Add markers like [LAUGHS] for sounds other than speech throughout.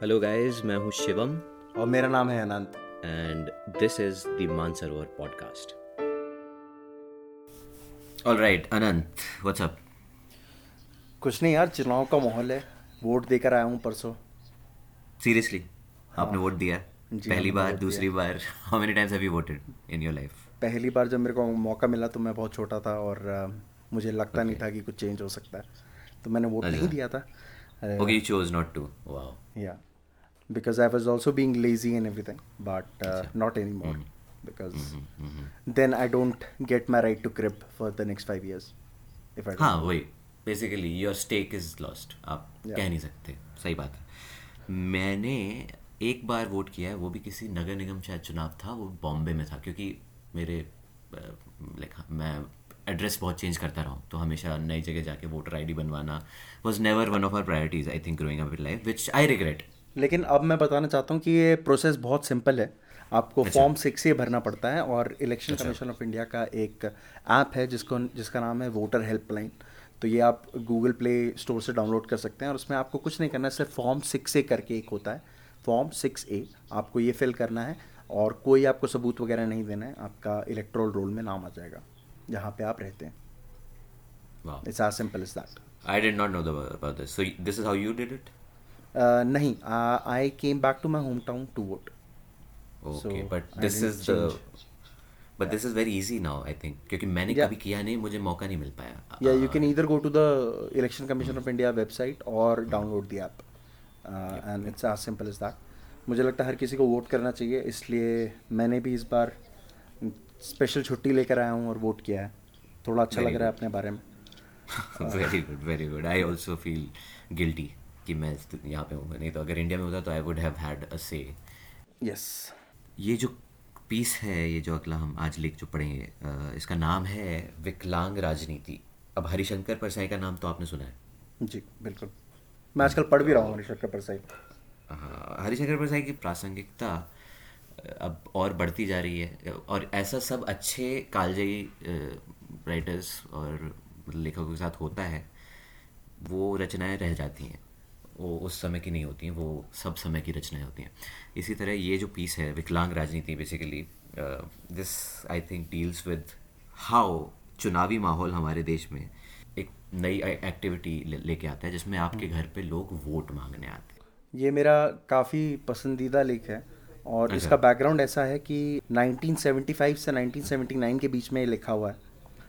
Hello guys मैं हूँ शिवम। और मेरा नाम है Anant. And this is the Mansarovar podcast all right Anant what's up कुछ नहीं यार चुनाव का माहौल है। वोट देकर आया हूँ परसों। सीरियसली आपने वोट दिया जी, पहली बार वोट दूसरी बार। How many times have you voted in your life पहली बार जब मेरे को मौका मिला तो मैं बहुत छोटा था और अ, मुझे लगता नहीं था कि कुछ चेंज हो सकता है। तो मैंने वोट नहीं दिया था। Okay you chose not to wow या because I was also being lazy in everything but not any more because then I don't get my right to crib for the next five years if I हाँ वही. Basically your stake is lost आप Yeah. कह नहीं सकते. सही बात है. मैंने एक बार वोट किया है वो भी किसी नगर निगम शायद चुनाव था वो बॉम्बे में था क्योंकि मेरे लाइक मैं एड्रेस बहुत चेंज करता रहा हूँ। तो हमेशा नई जगह जाके वोटर आईडी बनवाना was never one of our priorities I think growing up in life which I regret लेकिन अब मैं बताना चाहता हूँ कि ये प्रोसेस बहुत सिंपल है। आपको फॉर्म सिक्स से भरना पड़ता है और इलेक्शन कमीशन ऑफ़ इंडिया का एक ऐप है जिसको जिसका नाम है वोटर हेल्पलाइन तो ये आप गूगल प्ले स्टोर से डाउनलोड कर सकते हैं और उसमें आपको कुछ नहीं करना है सिर्फ़ फॉर्म सिक्स ए करके एक होता है। फॉर्म सिक्स ए आपको ये फिल करना है और कोई आपको सबूत वगैरह नहीं देना है आपका इलेक्ट्रोल रोल में नाम आ जाएगा। जहाँ पे आप रहते हैं। uh, नहीं I came back to my home town to vote but this is very easy now I think क्योंकि मैंने yeah. कभी किया नहीं मुझे मौका नहीं मिल पाया। या you can either go to the election commission of India website और download the app and it's as simple as that मुझे लगता है हर किसी को वोट करना चाहिए इसलिए मैंने भी इस बार स्पेशल छुट्टी लेकर आया हूँ और वोट किया है। थोड़ा अच्छा Very लग रहा है अपने बारे में। Very good very good I also feel guilty कि मैं यहाँ पे हूँ नहीं तो अगर इंडिया में होता तो I would have had a say yes ये जो पीस है ये जो अगला हम आज लिख जो पढ़ेंगे इसका नाम है विकलांग राजनीति। अब हरिशंकर परसाई का नाम तो आपने सुना है। जी बिल्कुल। मैं आजकल पढ़ भी रहा हूँ हरिशंकर परसाई। हाँ, हरिशंकर प्रसाद की प्रासंगिकता अब और बढ़ती जा रही है। और ऐसा सब अच्छे कालजयी राइटर्स और लेखकों के साथ होता है वो रचनाएँ रह जाती हैं। वो उस समय की नहीं होती हैं वो सब समय की रचनाएँ होती हैं। इसी तरह ये जो पीस है विकलांग राजनीति basically this I think deals with how चुनावी माहौल हमारे देश में एक नई एक्टिविटी लेके ले आता है जिसमें आपके घर पे लोग वोट मांगने आते हैं। ये मेरा काफ़ी पसंदीदा लेख है। और अच्छा। इसका बैकग्राउंड ऐसा है कि 1975 से 1979 के बीच में ये लिखा हुआ है।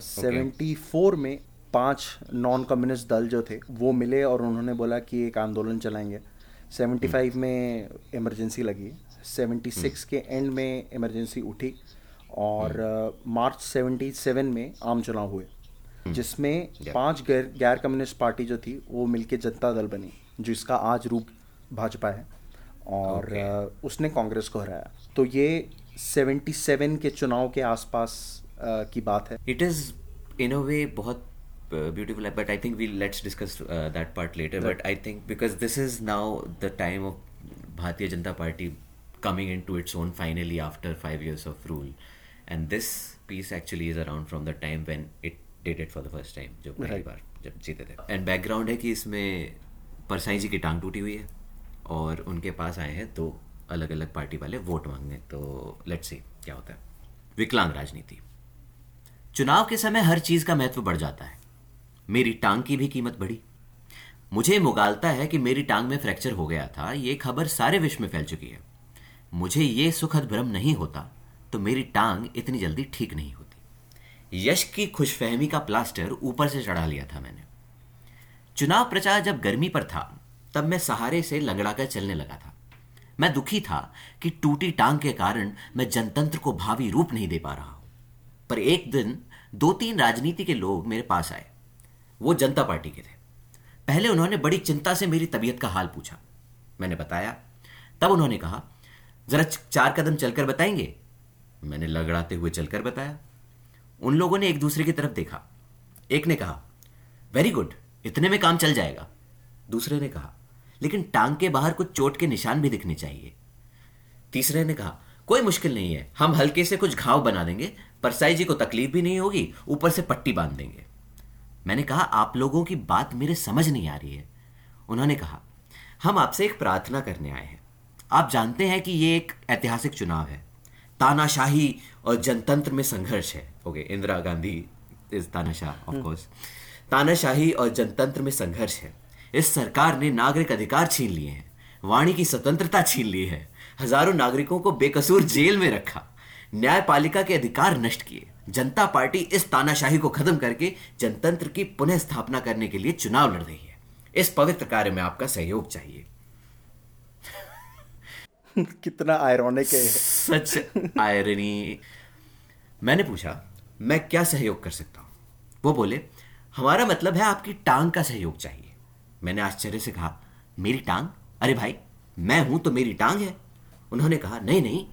74 में पाँच नॉन कम्युनिस्ट दल जो थे वो मिले और उन्होंने बोला कि एक आंदोलन चलाएँगे। 75 में इमरजेंसी लगी। 76 के एंड में इमरजेंसी उठी और मार्च 77 में आम चुनाव हुए जिसमें पाँच गैर गैर कम्युनिस्ट पार्टी जो थी वो मिलके जनता दल बनी जिसका आज रूप भाजपा है। और okay. उसने कांग्रेस को हराया। तो ये 77 के चुनाव के आसपास की बात है। इट इज़ इन अ वे बहुत ब्यूटीफुल है but I think we let's discuss that part later but I think because this is now the time of Bharatiya Janata Party coming in to its own finally after five years of rule and this piece actually is around from the time when it dated for the first time जो पहली बार जब जीते थे। And background है कि इसमें परसाई जी की टांग टूटी हुई है। और उनके पास आए हैं दो अलग अलग पार्टी वाले वोट मांगने। तो लेट्स सी क्या होता है। विकलांग राजनीति। चुनाव के समय हर चीज़ का महत्व बढ़ जाता है। मेरी टांग की भी कीमत बढ़ी। मुझे मुगालता है कि मेरी टांग में फ्रैक्चर हो गया था, ये खबर सारे विश्व में फैल चुकी है। मुझे ये सुखद भ्रम नहीं होता तो मेरी टांग इतनी जल्दी ठीक नहीं होती। यश की खुशफहमी का प्लास्टर ऊपर से चढ़ा लिया था मैंने। चुनाव प्रचार जब गर्मी पर था तब मैं सहारे से लंगड़ाकर चलने लगा था। मैं दुखी था कि टूटी टांग के कारण मैं जनतंत्र को भावी रूप नहीं दे पा रहा हूँ। पर एक दिन दो तीन राजनीति के लोग मेरे पास आए। वो जनता पार्टी के थे। पहले उन्होंने बड़ी चिंता से मेरी तबीयत का हाल पूछा। मैंने बताया। तब उन्होंने कहा, जरा चार कदम चलकर बताएँगे? मैंने लगड़ाते हुए चलकर बताया। उन लोगों ने एक दूसरे की तरफ़ देखा। एक ने कहा, वेरी गुड, इतने में काम चल जाएगा। दूसरे ने कहा लेकिन टांग के बाहर कुछ चोट के निशान भी दिखने चाहिए। तीसरे ने कहा कोई मुश्किल नहीं है हम हल्के से कुछ घाव बना देंगे परसाई जी को तकलीफ़ भी नहीं होगी ऊपर से पट्टी बाँध देंगे। मैंने कहा आप लोगों की बात मेरे समझ नहीं आ रही है। उन्होंने कहा हम आपसे एक प्रार्थना करने आए हैं। आप जानते हैं कि ये एक ऐतिहासिक चुनाव है। तानाशाही और जनतंत्र में संघर्ष है। ओके इंदिरा गांधी इज़ तानाशाह ऑफ़ कोर्स तानाशाही और जनतंत्र में संघर्ष है। इस सरकार ने नागरिक अधिकार छीन लिए हैं। वाणी की स्वतंत्रता छीन ली है। हज़ारों नागरिकों को बेकसूर जेल में रखा। न्यायपालिका के अधिकार नष्ट किए। जनता पार्टी इस तानाशाही को खत्म करके जनतंत्र की पुनः स्थापना करने के लिए चुनाव लड़ रही है। इस पवित्र कार्य में आपका सहयोग चाहिए। [LAUGHS] कितना आयरॉनिक है सच आयरनी मैंने पूछा मैं क्या सहयोग कर सकता हूँ? वो बोले हमारा मतलब है आपकी टांग का सहयोग चाहिए। मैंने आश्चर्य से कहा, मेरी टांग? अरे भाई, मैं हूँ तो मेरी टांग है। उन्होंने कहा, नहीं नहीं,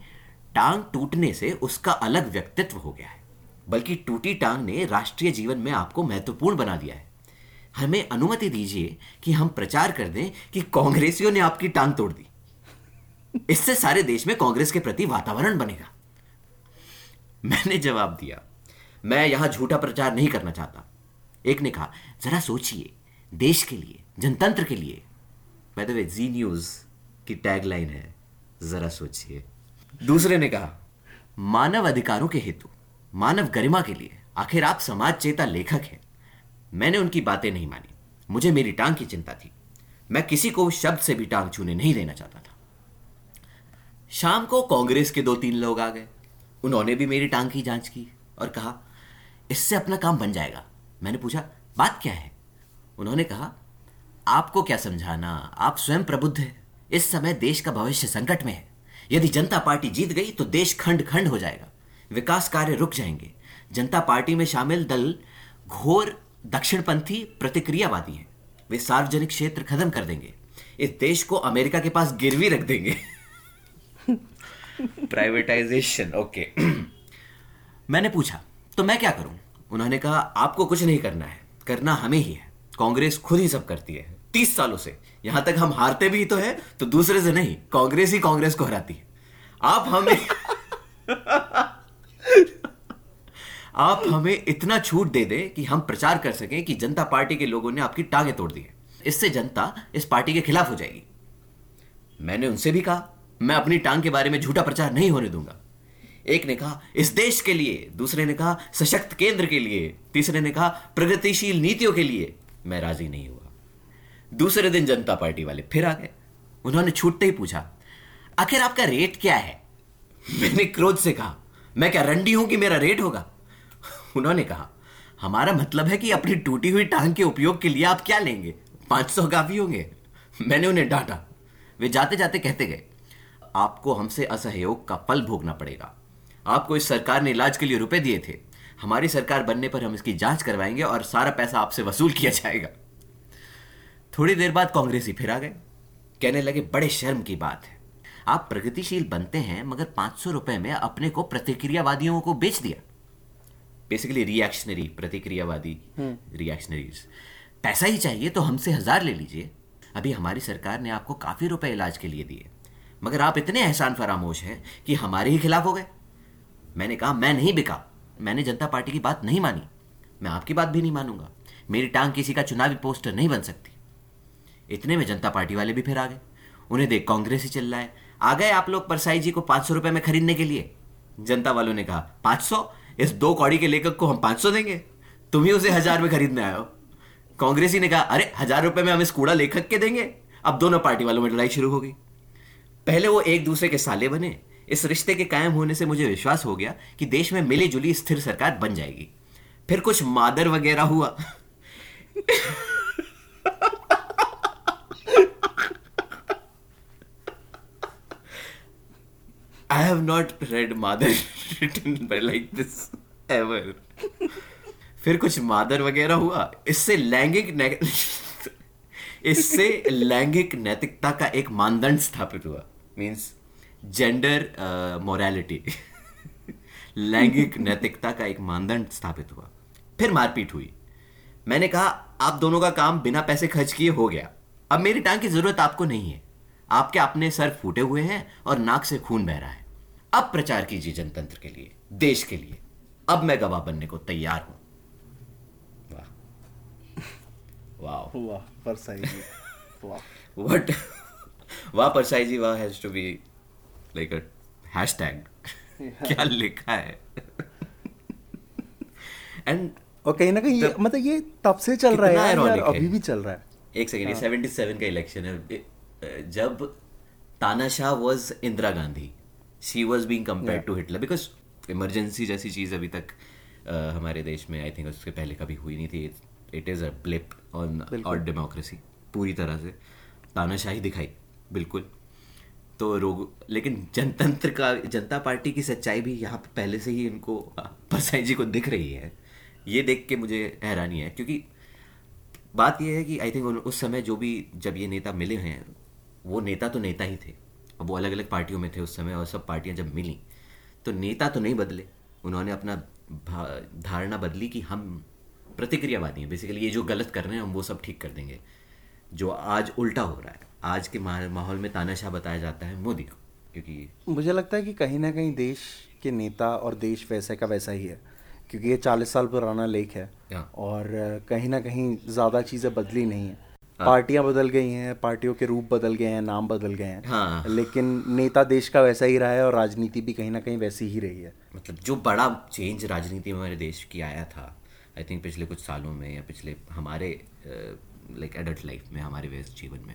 टांग टूटने से उसका अलग व्यक्तित्व हो गया है, बल्कि टूटी टांग ने राष्ट्रीय जीवन में आपको महत्वपूर्ण बना दिया है। हमें अनुमति दीजिए कि हम प्रचार कर दें कि कांग्रेसियों ने आपकी टांग तोड़ दी। इससे सारे देश में कांग्रेस के प्रति वातावरण बनेगा। मैंने जवाब दिया, मैं यहाँ झूठा प्रचार नहीं करना चाहता। एक ने कहा, जरा सोचिए देश के लिए, जनतंत्र के लिए। द वे जी न्यूज़ की टैगलाइन है, जरा सोचिए। दूसरे ने कहा, मानव अधिकारों के हेतु, मानव गरिमा के लिए आखिर आप समाज चेता लेखक हैं। मैंने उनकी बातें नहीं मानी। मुझे मेरी टांग की चिंता थी। मैं किसी को शब्द से भी टांग छूने नहीं देना चाहता था। शाम को कांग्रेस के दो तीन लोग आ गए। उन्होंने भी मेरी टांग की जाँच की और कहा, इससे अपना काम बन जाएगा। मैंने पूछा, बात क्या है? उन्होंने कहा, आपको क्या समझाना? आप स्वयं प्रबुद्ध है। इस समय देश का भविष्य संकट में है। यदि जनता पार्टी जीत गई तो देश खंड खंड हो जाएगा। विकास कार्य रुक जाएँगे। जनता पार्टी में शामिल दल घोर दक्षिणपंथी प्रतिक्रियावादी हैं। वे सार्वजनिक क्षेत्र खत्म कर देंगे। इस देश को अमेरिका के पास गिरवी रख देंगे। [LAUGHS] प्राइवेटाइजेशन ओके [CLEARS THROAT] मैंने पूछा तो मैं क्या करूँ? उन्होंने कहा, आपको कुछ नहीं करना है। करना हमें ही है। कांग्रेस खुद ही सब करती है। तीस सालों से। यहाँ तक हम हारते भी तो है तो दूसरे से नहीं। कांग्रेस ही कांग्रेस को हराती है। आप हमें [LAUGHS] आप हमें इतना छूट दे दे कि हम प्रचार कर सकें कि जनता पार्टी के लोगों ने आपकी टांगे तोड़ दी है। इससे जनता इस पार्टी के खिलाफ हो जाएगी। मैंने उनसे भी कहा, मैं अपनी टांग के बारे में झूठा प्रचार नहीं होने दूँगा। एक ने कहा, इस देश के लिए। दूसरे ने कहा, सशक्त केंद्र के लिए। तीसरे ने कहा, प्रगतिशील नीतियों के लिए। मैं राज़ी नहीं हुआ। दूसरे दिन जनता पार्टी वाले फिर आ गए। उन्होंने छूटते ही पूछा, आखिर आपका रेट क्या है? मैंने क्रोध से कहा, मैं क्या रंडी हूँ कि मेरा रेट होगा? उन्होंने कहा, हमारा मतलब है कि अपनी टूटी हुई टांग के उपयोग के लिए आप क्या लेंगे? पाँच सौ काफ़ी होंगे। मैंने उन्हें डांटा। वे जाते जाते कहते गए, आपको हमसे असहयोग का फल भोगना पड़ेगा। आपको इस सरकार ने इलाज के लिए रुपए दिए थे। हमारी सरकार बनने पर हम इसकी जाँच करवाएँगे और सारा पैसा आपसे वसूल किया जाएगा। थोड़ी देर बाद कांग्रेसी फिर आ गए। कहने लगे बड़े शर्म की बात है। आप प्रगतिशील बनते हैं मगर पाँच सौ रुपए में अपने को प्रतिक्रियावादियों को बेच दिया। बेसिकली रिएक्शनरी प्रतिक्रियावादी रिएक्शनरीज पैसा ही चाहिए तो हमसे हज़ार ले लीजिए। अभी हमारी सरकार ने आपको काफ़ी रुपए इलाज के लिए दिए। मगर आप इतने एहसान फरामोश हैं कि हमारे ही खिलाफ हो गए। मैंने कहा मैं नहीं बिका। मैंने जनता पार्टी की बात नहीं मानी। मैं आपकी बात भी नहीं मानूँगा। मेरी टांग किसी का चुनावी पोस्टर नहीं बन सकती। इतने में जनता पार्टी वाले भी फिर आ गए। उन्हें देख कांग्रेस ही चिल्लाए। है आ गए आप लोग परसाई जी को पाँच सौ रुपए में खरीदने के लिए। जनता वालों ने कहा, पाँच सौ? इस दो कौड़ी के लेखक को हम पाँच सौ देंगे। तुम ही उसे हज़ार में खरीदने आए हो। कांग्रेसी ने कहा, अरे, हज़ार रुपए में हम इस कूड़ा लेखक के देंगे। अब दोनों पार्टी वालों में लड़ाई शुरू हो गई। पहले वो एक दूसरे के साले बने। इस रिश्ते के कायम होने से मुझे विश्वास हो गया कि देश में मिली जुली स्थिर सरकार बन जाएगी। फिर कुछ मादर वगैरह हुआ। I have not read Mother [LAUGHS] written by like this. फिर कुछ मादर वगैरह हुआ। इससे लैंगिक [LAUGHS] इससे लैंगिक नैतिकता का एक मानदंड स्थापित हुआ। मींस जेंडर मोरालिटी [LAUGHS] लैंगिक [LAUGHS] नैतिकता का एक मानदंड स्थापित हुआ। फिर मारपीट हुई। मैंने कहा आप दोनों का काम बिना पैसे खर्च किए हो गया। अब मेरी टांग की ज़रूरत आपको नहीं है। आपके अपने सर फूटे हुए हैं और नाक से खून बह रहा है? अब प्रचार कीजिए जनतंत्र के लिए देश के लिए। अब मैं गवाह बनने को तैयार हूँ। वाह। वाह। वाह पर सही वाह। वाह परसाई जी [LAUGHS] वाह has to be like a hashtag क्या लिखा है? [LAUGHS] एंड और कहीं ना कहीं ये मतलब ये तब से चल रहा है यार, है। अभी भी चल रहा है। एक सेकंड ये 77 का इलेक्शन है। जब तानाशाह was Indira Gandhi she was being compared to Hitler because emergency जैसी चीज़ अभी तक अ, हमारे देश में आई थिंक उसके पहले कभी हुई नहीं थी। It is a blip on our democracy पूरी तरह से। तानाशाही दिखाई बिल्कुल। तो रोग लेकिन जनतंत्र का जनता पार्टी की सच्चाई भी यहाँ पहले से ही इनको अ, परसाई जी को दिख रही है। ये देख के मुझे हैरानी है क्योंकि बात यह है कि आई थिंक उस समय जो भी जब ये नेता मिले हैं वो नेता तो नेता ही थे। अब वो अलग अलग पार्टियों में थे उस समय और सब पार्टियाँ जब मिली तो नेता तो नहीं बदले। उन्होंने अपना धारणा बदली कि हम प्रतिक्रियावादी हैं। बेसिकली ये जो गलत कर रहे हैं हम वो सब ठीक कर देंगे। जो आज उल्टा हो रहा है। आज के माहौल में तानाशाह बताया जाता है मोदी को क्योंकि मुझे लगता है कि कहीं ना कहीं देश के नेता और देश वैसे का वैसा ही है क्योंकि ये चालीस साल पुराना लेख है हाँ। और कहीं ना कहीं ज़्यादा चीज़ें बदली नहीं है। पार्टियाँ बदल गई हैं पार्टियों के रूप बदल गए हैं नाम बदल गए हैं। हाँ। लेकिन नेता देश का वैसा ही रहा है और राजनीति भी कहीं ना कहीं वैसी ही रही है। मतलब जो बड़ा चेंज राजनीति में हमारे देश की आया था आई थिंक पिछले कुछ सालों में या पिछले हमारे लाइक एडल्ट लाइफ में हमारे व्यस्त जीवन में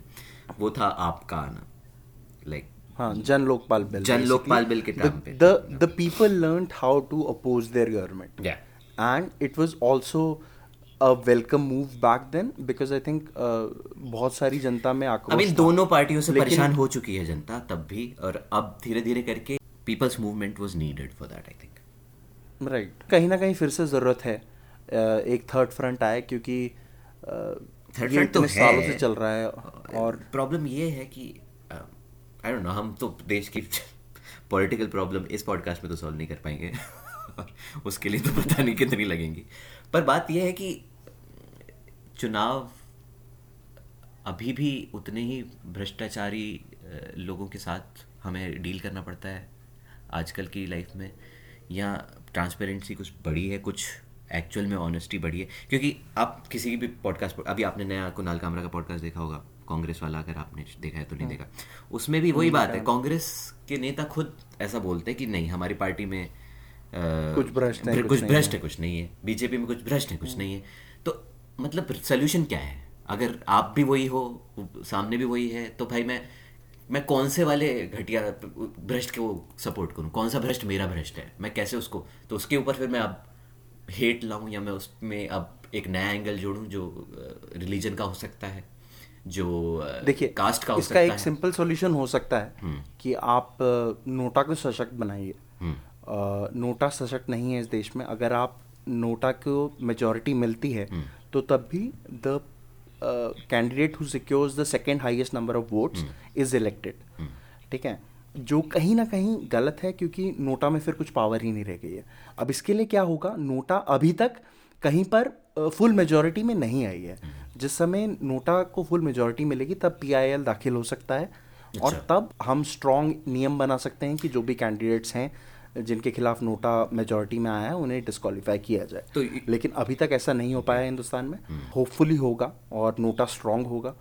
वो था आपका आना लाइक हाँ जन लोकपाल बिल जन लोकपाल बिल के टाइम पे। The the people learn how to oppose their government it was also a welcome move back then because I think uh, बहुत सारी जनता में आई आक्रोश मीन था। दोनों पार्टियों से परेशान हो चुकी है जनता तब भी और अब धीरे धीरे करके people's movement was needed for that I think right कहीं ना कहीं फिर से ज़रूरत है uh, एक थर्ड फ्रंट आए क्योंकि uh, थर्ड फ्रंट तो है। सालों से चल रहा है और प्रॉब्लम ये है कि आई डोंट नो हम तो देश की [LAUGHS] पॉलिटिकल प्रॉब्लम इस पॉडकास्ट में तो सॉल्व नहीं कर पाएँगे। [LAUGHS] उसके लिए तो पता नहीं कितनी लगेंगी। पर बात यह है कि चुनाव अभी भी उतने ही भ्रष्टाचारी लोगों के साथ हमें डील करना पड़ता है। आजकल की लाइफ में या ट्रांसपेरेंसी कुछ बड़ी है कुछ एक्चुअल में ऑनेस्टी बढ़ी है। क्योंकि आप किसी भी पॉडकास्ट अभी आपने नया कुणाल कामरा का पॉडकास्ट देखा होगा कांग्रेस वाला अगर आपने देखा है तो नहीं देखा। उसमें भी वही बात है कांग्रेस के नेता खुद ऐसा बोलते हैं कि नहीं हमारी पार्टी में कुछ भ्रष्ट है, कुछ भ्रष्ट है। कुछ नहीं है। बीजेपी में कुछ भ्रष्ट है कुछ नहीं है। तो मतलब सोल्यूशन क्या है? अगर आप भी वही हो सामने भी वही है तो भाई मैं मैं कौन से वाले घटिया भ्रष्ट को सपोर्ट करूँ? कौन सा भ्रष्ट मेरा भ्रष्ट है? मैं कैसे उसको तो उसके ऊपर फिर मैं अब हेट लाऊं या मैं उसमें अब एक नया एंगल जोड़ूं जो रिलीजन का हो सकता है जो देखिए कास्ट का हो इसका सकता एक सिंपल सॉल्यूशन हो सकता है कि आप नोटा को सशक्त बनाइए। हम्म। नोटा सशक्त नहीं है इस देश में। अगर आप नोटा को मेजोरिटी मिलती है हम्म। तो तब भी the candidate who secures the second highest number of votes hmm. Is elected ठीक है? जो कहीं ना कहीं गलत है क्योंकि नोटा में फिर कुछ पावर ही नहीं रह गई है। अब इसके लिए क्या होगा? नोटा अभी तक कहीं पर फुल मेजोरिटी में नहीं आई है। जिस समय नोटा को फुल मेजोरिटी मिलेगी तब पीआईएल दाखिल हो सकता है। और तब हम स्ट्रॉन्ग नियम बना सकते हैं कि जो भी कैंडिडेट्स हैं जिनके खिलाफ नोटा मेजोरिटी में आया है उन्हें डिस्कालीफाई किया जाए। तो लेकिन अभी तक ऐसा नहीं हो पाया हिंदुस्तान में। होपफुली होगा और नोटा स्ट्रांग होगा।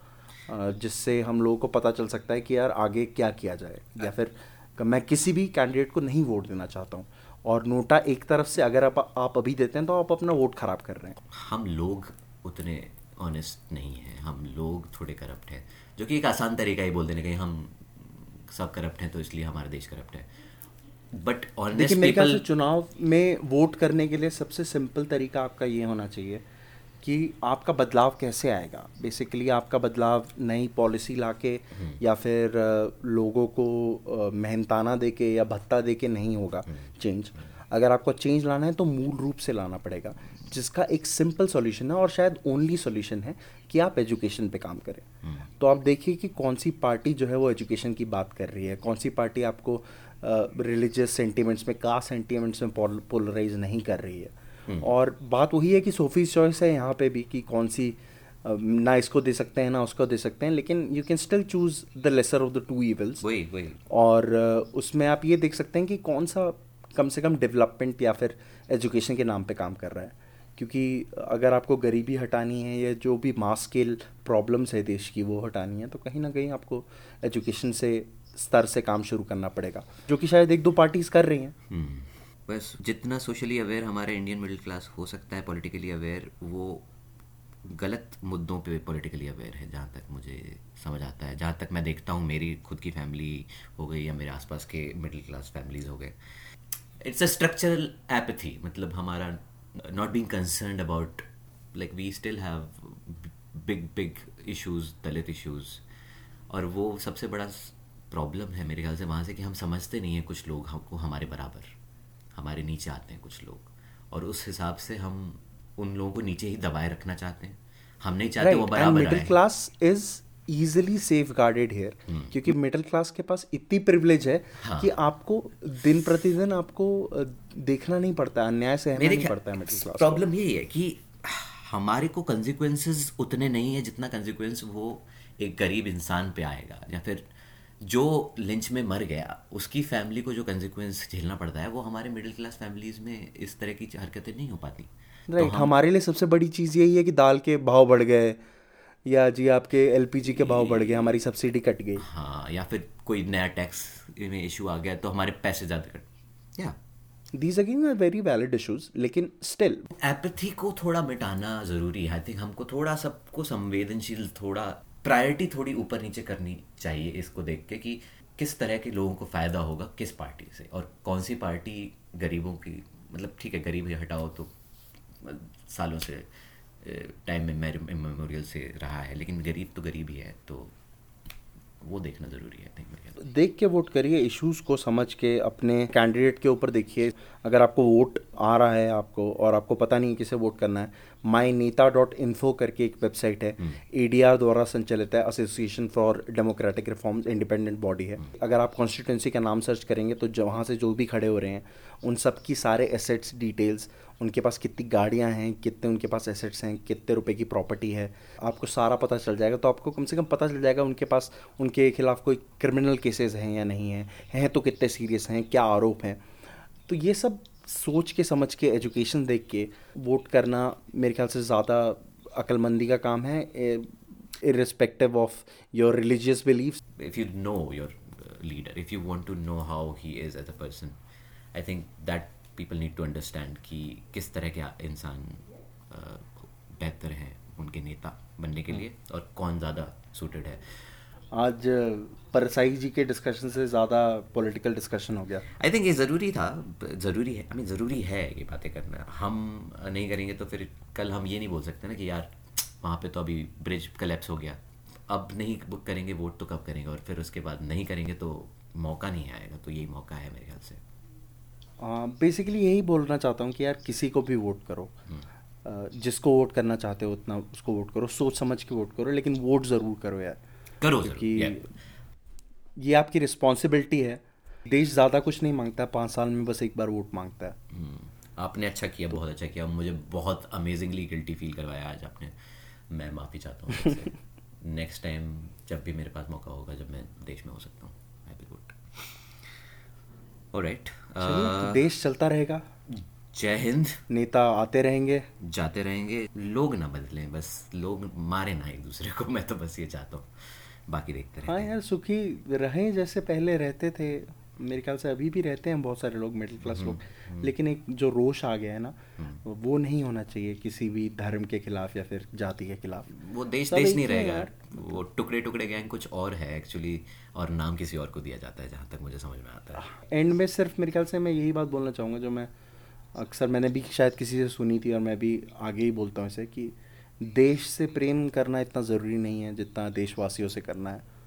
जिससे हम लोगों को पता चल सकता है कि यार आगे क्या किया जाए। या फिर मैं किसी भी कैंडिडेट को नहीं वोट देना चाहता हूँ। और नोटा एक तरफ़ से अगर आप आप अभी देते हैं तो आप अपना वोट खराब कर रहे हैं। हम लोग उतने ऑनेस्ट नहीं हैं। हम लोग थोड़े करप्ट हैं। जो कि एक आसान तरीका ही बोल देने का हम सब करप्ट हैं तो इसलिए हमारा देश करप्ट है। बट ऑनेस्ट पीपल चुनाव में वोट करने के लिए सबसे सिंपल तरीका आपका ये होना चाहिए कि आपका बदलाव कैसे आएगा? बेसिकली आपका बदलाव नई पॉलिसी लाके या फिर लोगों को मेहनताना दे के या भत्ता दे के नहीं होगा चेंज अगर आपको चेंज लाना है तो मूल रूप से लाना पड़ेगा जिसका एक सिंपल सॉल्यूशन है और शायद ओनली सॉल्यूशन है कि आप एजुकेशन पे काम करें। तो आप देखिए कि कौन सी पार्टी जो है वो एजुकेशन की बात कर रही है। कौन सी पार्टी आपको रिलीजियस सेंटिमेंट्स में कास्ट सेंटिमेंट्स में पोलराइज नहीं कर रही है। और बात वही है कि सोफीज चॉइस है यहाँ पे भी कि कौन सी ना इसको दे सकते हैं ना उसको दे सकते हैं लेकिन you can still choose the lesser of the two evils वही वही। और उसमें आप ये देख सकते हैं कि कौन सा कम से कम डेवलपमेंट या फिर एजुकेशन के नाम पे काम कर रहा है। क्योंकि अगर आपको गरीबी हटानी है या जो भी मास स्केल प्रॉब्लम्स है देश की वो हटानी है तो कहीं ना कहीं आपको एजुकेशन से स्तर से काम शुरू करना पड़ेगा। जो कि शायद एक दो पार्टीज़ कर रही हैं। हम्म, बस जितना सोशली अवेयर हमारे इंडियन मिडिल क्लास हो सकता है पॉलिटिकली अवेयर वो गलत मुद्दों पे पॉलिटिकली अवेयर है, जहाँ तक मुझे समझ आता है। जहाँ तक मैं देखता हूँ मेरी खुद की फैमिली हो गई या मेरे आसपास के मिडिल क्लास फैमिलीज़ हो गए। इट्स अ स्ट्रक्चरल एपथी मतलब हमारा not being concern about like we still have big big issues Dalit issues और वो सबसे बड़ा प्रॉब्लम है मेरे ख्याल से वहाँ से कि हम समझते नहीं हैं कुछ लोग हमको हमारे बराबर। हमारे नीचे आते हैं कुछ लोग और उस हिसाब से हम उन लोगों को नीचे ही दबाए रखना चाहते हैं हम नहीं चाहते right. वो बराबर middle class is easily safeguarded here क्योंकि मिडिल क्लास के पास इतनी प्रिविलेज है हाँ. कि आपको दिन प्रतिदिन आपको देखना नहीं पड़ता अन्याय से नहीं पड़ता है मिडिल क्लास प्रॉब्लम यही है कि हमारे को कंसिक्वेंसेस उतने नहीं है जितना कंसिक्वेंस वो एक गरीब इंसान पे आएगा या फिर जो लिंच में मर गया उसकी फैमिली को जो कंसिक्वेंस झेलना पड़ता है वो हमारे मिडिल क्लास फैमिलीज़ में इस तरह की हरकतें नहीं हो पाती। राइट तो हम... हमारे लिए सबसे बड़ी चीज़ यही है कि दाल के भाव बढ़ गए या जी आपके एलपीजी के भाव बढ़ गए हमारी सब्सिडी कट गई। हाँ या फिर कोई नया टैक्स में इशू आ गया तो हमारे पैसे ज़्यादा कट या these again are very valid issues लेकिन स्टिल एपथी को थोड़ा मिटाना ज़रूरी है। आई थिंक हमको थोड़ा सबको संवेदनशील थोड़ा प्रायोरिटी थोड़ी ऊपर नीचे करनी चाहिए इसको देख के कि किस तरह के लोगों को फ़ायदा होगा किस पार्टी से और कौन सी पार्टी गरीबों की मतलब ठीक है, गरीब हटाओ तो सालों से टाइम में मेमोरियल से रहा है, लेकिन गरीब तो गरीब ही है तो वो देखना ज़रूरी है देख के वोट करिए इश्यूज़ को समझ के अपने कैंडिडेट के ऊपर देखिए अगर आपको वोट आ रहा है आपको और आपको पता नहीं किसे वोट करना है माई नेता डॉट इन्फो करके एक वेबसाइट है ए हम्म। द्वारा संचालित है Association for Democratic Reforms independent body है हम्म। अगर आप कॉन्स्टिट्यूंसी का नाम सर्च करेंगे तो वहाँ से जो भी खड़े हो रहे हैं उन सब की सारे एसेट्स डिटेल्स उनके पास कितनी गाड़ियाँ हैं, कितने उनके पास एसेट्स हैं, कितने रुपए की प्रॉपर्टी है, आपको सारा पता चल जाएगा। तो आपको कम से कम पता चल जाएगा उनके पास, उनके खिलाफ कोई क्रिमिनल केसेस हैं या नहीं हैं हैं तो कितने सीरियस हैं, क्या आरोप हैं। तो ये सब सोच के, समझ के एजुकेशन देख के वोट करना मेरे ख्याल से ज़्यादा अक्लमंदी का काम है irrespective of your religious beliefs if you know your leader, if you want to know how he is as a person, i think that people need to understand कि किस तरह के इंसान बेहतर हैं उनके नेता बनने के लिए और कौन ज़्यादा सूटेड है। आज परसाई जी के डिस्कशन से ज़्यादा पॉलिटिकल डिस्कशन हो गया। आई थिंक ये ज़रूरी था ज़रूरी है आई मीन ज़रूरी है ये बातें करना। हम नहीं करेंगे तो फिर कल हम ये नहीं बोल सकते ना कि यार वहाँ पे तो अभी ब्रिज कलेप्स हो गया। अब नहीं बुक करेंगे वोट तो कब करेंगे? और फिर उसके बाद नहीं करेंगे तो मौका नहीं आएगा तो यही मौका है मेरे ख्याल से। बेसिकली यही बोलना चाहता हूँ कि यार किसी को भी वोट करो। हम्म। जिसको वोट करना चाहते हो उतना उसको वोट करो सोच समझ के वोट करो लेकिन वोट ज़रूर करो यार। करो क्योंकि ये आपकी रिस्पॉन्सिबिलिटी है। देश ज़्यादा कुछ नहीं माँगता है पाँच साल में बस एक बार वोट माँगता है। हम्म। आपने अच्छा किया बहुत अच्छा किया मुझे बहुत अमेजिंगली गिल्टी फील करवाया आज आपने। मैं माफ़ी चाहता हूँ नेक्स्ट टाइम [LAUGHS] जब भी मेरे पास मौका होगा जब मैं देश में हो सकता हूँ। ऑलराइट तो देश चलता रहेगा। जय हिंद। नेता आते रहेंगे। जाते रहेंगे। लोग ना बदले बस लोग मारे ना एक दूसरे को। [LAUGHS] मैं तो बस ये चाहता हूँ बाकी देखते रहे हाँ। यार सुखी रहे जैसे पहले रहते थे। मेरे ख्याल से अभी भी रहते हैं बहुत सारे लोग मिडिल क्लास लोग। हम्म। लेकिन एक जो रोष आ गया है ना हम्म। वो नहीं होना चाहिए किसी भी धर्म के खिलाफ या फिर जाति के खिलाफ। वो देश देश नहीं रहेगा। यार। वो टुकड़े टुकड़े गैंग कुछ और है एक्चुअली और नाम किसी और को दिया जाता है जहाँ तक मुझे समझ में आता है। एंड में सिर्फ़ मेरे ख्याल से मैं यही बात बोलना चाहूँगा जो मैं अक्सर मैंने भी शायद किसी से सुनी थी और मैं भी आगे ही बोलता हूँ इसे कि देश से प्रेम करना इतना ज़रूरी नहीं है जितना देशवासियों से करना है।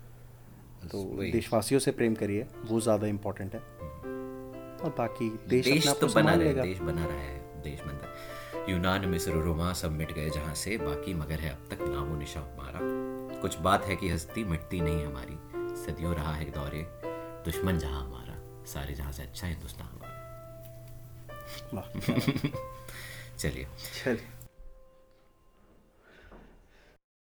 तो देशवासियों से प्रेम करिए वो ज़्यादा इम्पोर्टेंट है। और बाकी देश, देश तो बना रहे देश बना रहा है देश बन रहा यूनान मिस्र रोमा सब मिट गए जहाँ से बाकी मगर है अब तक नामो निशा हमारा कुछ बात है कि हस्ती मिटती नहीं हमारी सदियों रहा है दौरे दुश्मन जहाँ हमारा सारे जहाँ से अच्छा हिंदुस्तान हमारा। [LAUGHS] चलिए। चलिए।